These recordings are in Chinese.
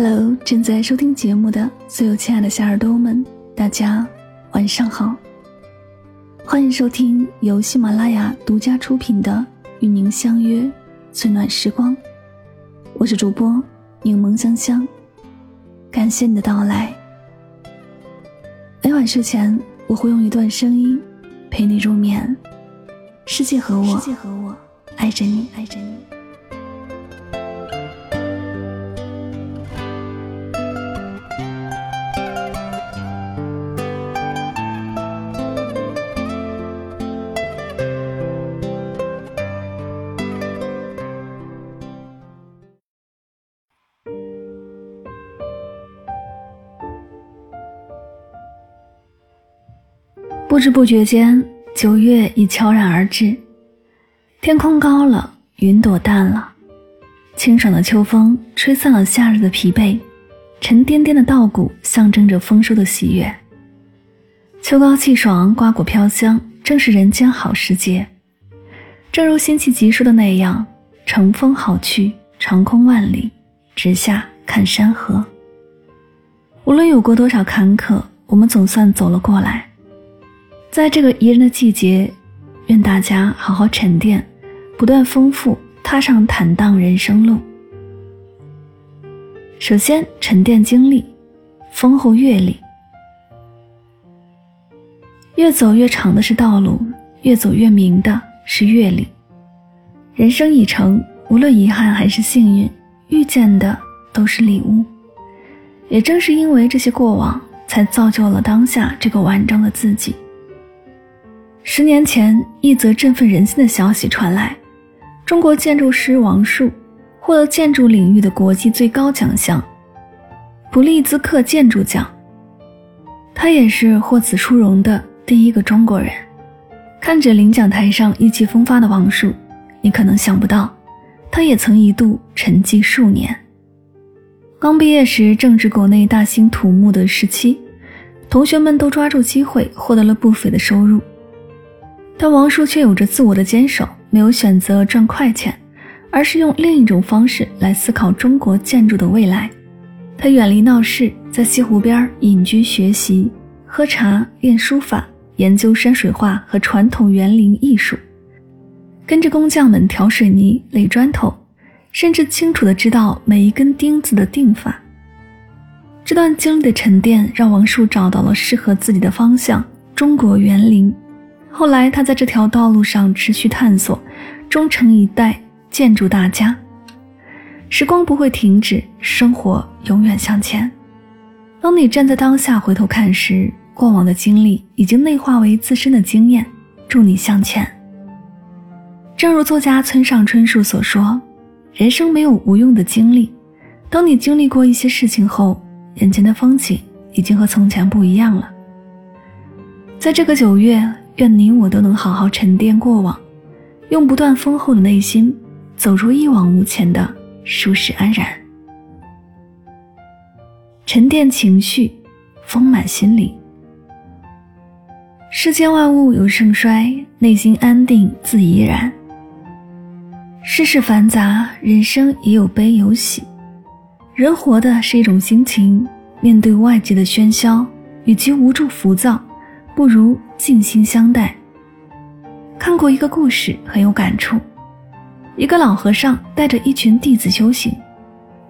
Hello，正在收听节目的所有亲爱的小耳朵们，大家晚上好！欢迎收听由喜马拉雅独家出品的《与您相约最暖时光》，我是主播柠檬香香，感谢你的到来。每晚睡前，我会用一段声音陪你入眠。世界和我，世界和我爱着你，爱着你。不知不觉间，九月已悄然而至。天空高了，云朵淡了，清爽的秋风吹散了夏日的疲惫，沉甸甸的稻谷象征着丰收的喜悦。秋高气爽，瓜果飘香，正是人间好时节。正如辛弃疾说的那样：“乘风好去，长空万里，直下看山河。”无论有过多少坎坷，我们总算走了过来。在这个宜人的季节，愿大家好好沉淀，不断丰富，踏上坦荡人生路。首先，沉淀经历，丰厚阅历。越走越长的是道路，越走越明的是阅历。人生已成，无论遗憾还是幸运，遇见的都是礼物。也正是因为这些过往，才造就了当下这个完整的自己。十年前，一则振奋人心的消息传来：中国建筑师王树获得建筑领域的国际最高奖项——普利兹克建筑奖。他也是获此殊荣的第一个中国人。看着领奖台上意气风发的王树，你可能想不到，他也曾一度沉寂数年。刚毕业时正值国内大兴土木的时期，同学们都抓住机会获得了不菲的收入。但王叔却有着自我的坚守，没有选择赚快钱，而是用另一种方式来思考中国建筑的未来。他远离闹市，在西湖边隐居学习，喝茶、练书法，研究山水画和传统园林艺术，跟着工匠们挑水泥、垒砖头，甚至清楚地知道每一根钉子的定法。这段经历的沉淀，让王树找到了适合自己的方向——中国园林。后来，他在这条道路上持续探索，终成一代建筑大家。时光不会停止，生活永远向前。当你站在当下回头看时，过往的经历已经内化为自身的经验，助你向前。正如作家村上春树所说：“人生没有无用的经历。当你经历过一些事情后，眼前的风景已经和从前不一样了。”在这个九月。愿你我都能好好沉淀过往，用不断丰厚的内心走出一往无前的舒适安然。沉淀情绪，丰满心灵。世间万物有盛衰，内心安定自怡然。世事繁杂，人生也有悲有喜。人活的是一种心情，面对外界的喧嚣，与其无助浮躁。不如静心相待。看过一个故事，很有感触。一个老和尚带着一群弟子修行。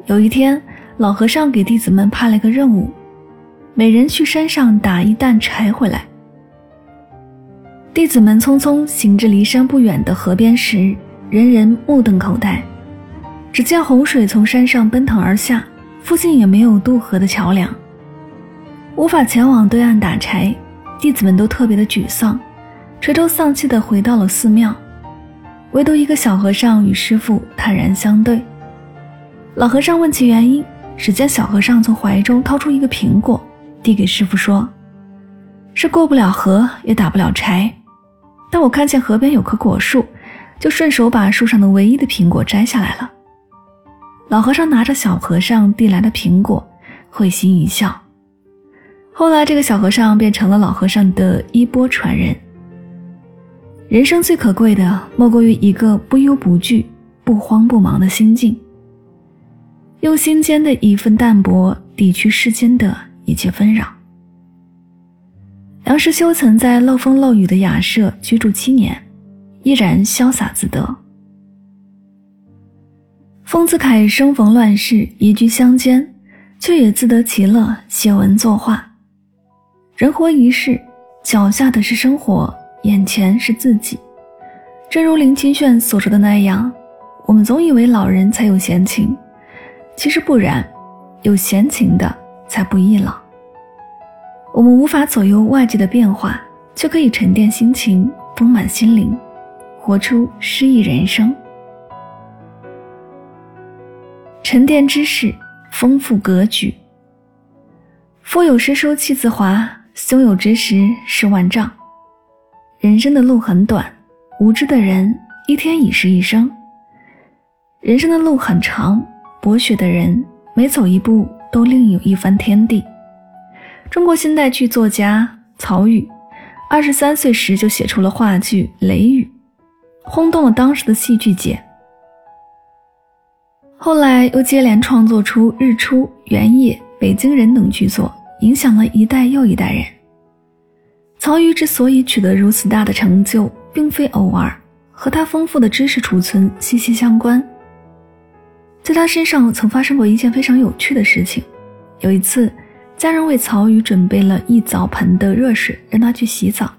有一天，老和尚给弟子们派了个任务，每人去山上打一担柴回来。弟子们匆匆行至离山不远的河边时，人人目瞪口呆。只见洪水从山上奔腾而下，附近也没有渡河的桥梁，无法前往对岸打柴。弟子们都特别的沮丧，垂头丧气地回到了寺庙，唯独一个小和尚与师傅坦然相对。老和尚问其原因，只见小和尚从怀中掏出一个苹果，递给师傅说：“是过不了河，也打不了柴，但我看见河边有棵果树，就顺手把树上的唯一的苹果摘下来了。”老和尚拿着小和尚递来的苹果，会心一笑。后来，这个小和尚变成了老和尚的衣钵传人。人生最可贵的，莫过于一个不忧不惧、不慌不忙的心境。用心间的一份淡泊抵去世间的一切纷扰。梁实秋曾在漏风漏雨的雅舍居住七年，依然潇洒自得。丰子恺生逢乱世，移居乡间，却也自得其乐，写文作画。人活一世，脚下的是生活，眼前是自己。正如林清炫所说的那样，我们总以为老人才有闲情，其实不然，有闲情的才不易老。我们无法左右外界的变化，却可以沉淀心情，丰满心灵，活出诗意人生。沉淀知识，丰富格局。腹有诗书气自华，胸有知识是万丈。人生的路很短，无知的人一天已是一生；人生的路很长，博学的人每走一步都另有一番天地。中国现代剧作家曹禺，二十三岁时就写出了话剧《雷雨》，轰动了当时的戏剧界。后来又接连创作出《日出》《原野》《北京人》等剧作，影响了一代又一代人。曹禺之所以取得如此大的成就，并非偶尔，和他丰富的知识储存息息相关。在他身上曾发生过一件非常有趣的事情。有一次，家人为曹禺准备了一澡盆的热水，让他去洗澡。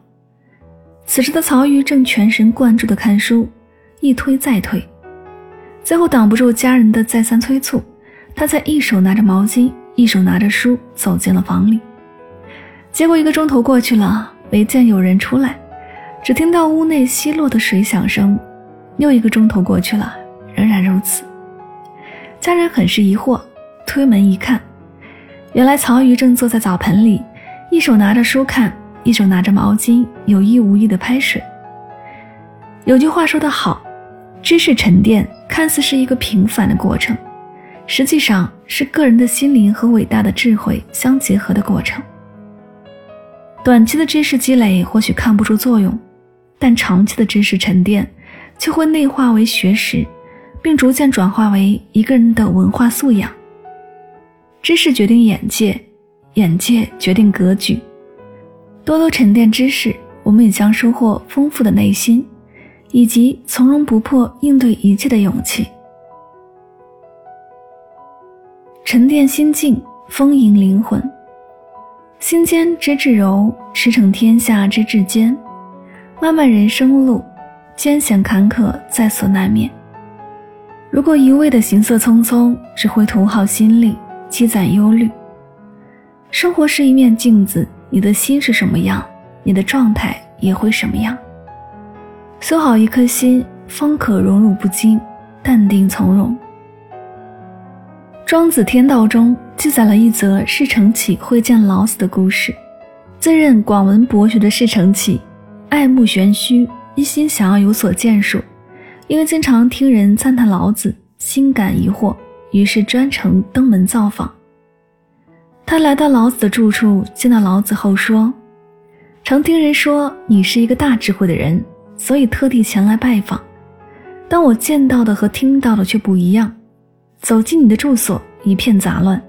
此时的曹禺正全神贯注地看书，一推再推。最后挡不住家人的再三催促，他才一手拿着毛巾，一手拿着书走进了房里。结果一个钟头过去了，没见有人出来，只听到屋内稀落的水响声。又一个钟头过去了，仍然如此。家人很是疑惑，推门一看，原来曹禺正坐在澡盆里，一手拿着书看，一手拿着毛巾，有意无意的拍水。有句话说得好，知识沉淀。看似是一个平凡的过程，实际上是个人的心灵和伟大的智慧相结合的过程。短期的知识积累或许看不出作用，但长期的知识沉淀却会内化为学识，并逐渐转化为一个人的文化素养。知识决定眼界，眼界决定格局。多多沉淀知识，我们也将收获丰富的内心。以及从容不迫应对一切的勇气，沉淀心境，丰盈灵魂。心间之至柔，驰骋天下之至坚。漫漫人生路，艰险坎坷在所难免。如果一味的行色匆匆，只会徒耗心力，积攒忧虑。生活是一面镜子，你的心是什么样，你的状态也会什么样。修好一颗心，方可荣辱不惊，淡定从容。《庄子·天道》中记载了一则释承启会见老子的故事。自认广文博学的释承启，爱慕玄虚，一心想要有所建树。因为经常听人赞叹老子，心感疑惑，于是专程登门造访。他来到老子的住处，见到老子后说：“常听人说你是一个大智慧的人。”所以特地前来拜访，但我见到的和听到的却不一样。走进你的住所，一片杂乱，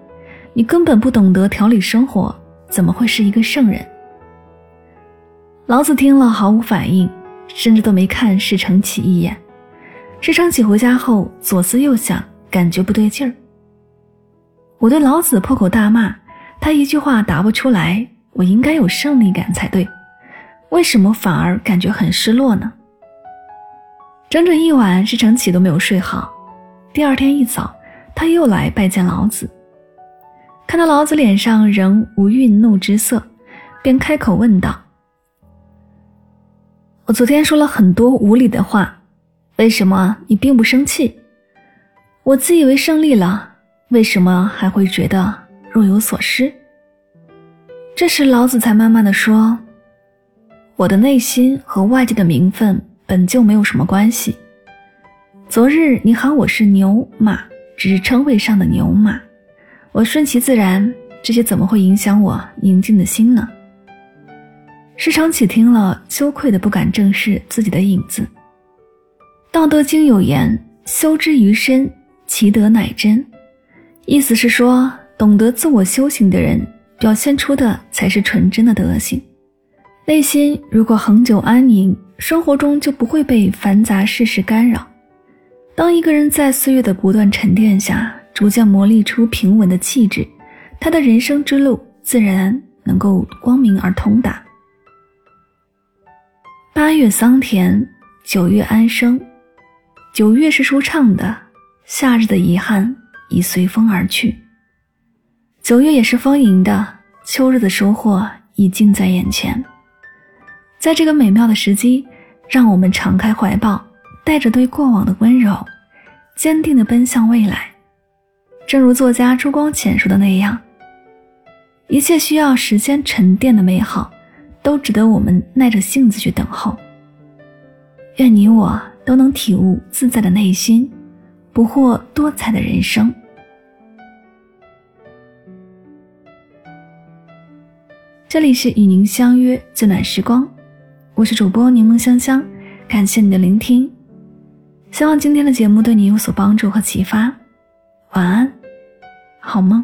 你根本不懂得调理生活，怎么会是一个圣人？老子听了毫无反应，甚至都没看释承启一眼。释承启回家后左思右想，感觉不对劲儿。我对老子破口大骂，他一句话答不出来，我应该有胜利感才对。为什么反而感觉很失落呢？整整一晚，施承启都没有睡好。第二天一早，他又来拜见老子，看到老子脸上仍无愠怒之色，便开口问道：“我昨天说了很多无理的话，为什么你并不生气？我自以为胜利了，为什么还会觉得若有所失？”这时，老子才慢慢的说。我的内心和外界的名分本就没有什么关系。昨日你喊我是牛马，只是称谓上的牛马，我顺其自然，这些怎么会影响我宁静的心呢？时常启听了，羞愧的不敢正视自己的影子。《道德经》有言：“修之于身，其德乃真。”意思是说，懂得自我修行的人，表现出的才是纯真的德行。内心如果恒久安宁，生活中就不会被繁杂世事干扰。当一个人在岁月的不断沉淀下，逐渐磨砺出平稳的气质，他的人生之路自然能够光明而通达。八月桑田，九月安生。九月是舒畅的，夏日的遗憾已随风而去。九月也是丰盈的，秋日的收获已近在眼前。在这个美妙的时机，让我们敞开怀抱，带着对过往的温柔，坚定的奔向未来。正如作家朱光潜说的那样，一切需要时间沉淀的美好，都值得我们耐着性子去等候。愿你我都能体悟自在的内心，不惑多彩的人生。这里是与您相约最暖时光。我是主播柠檬香香，感谢你的聆听，希望今天的节目对你有所帮助和启发。晚安，好梦。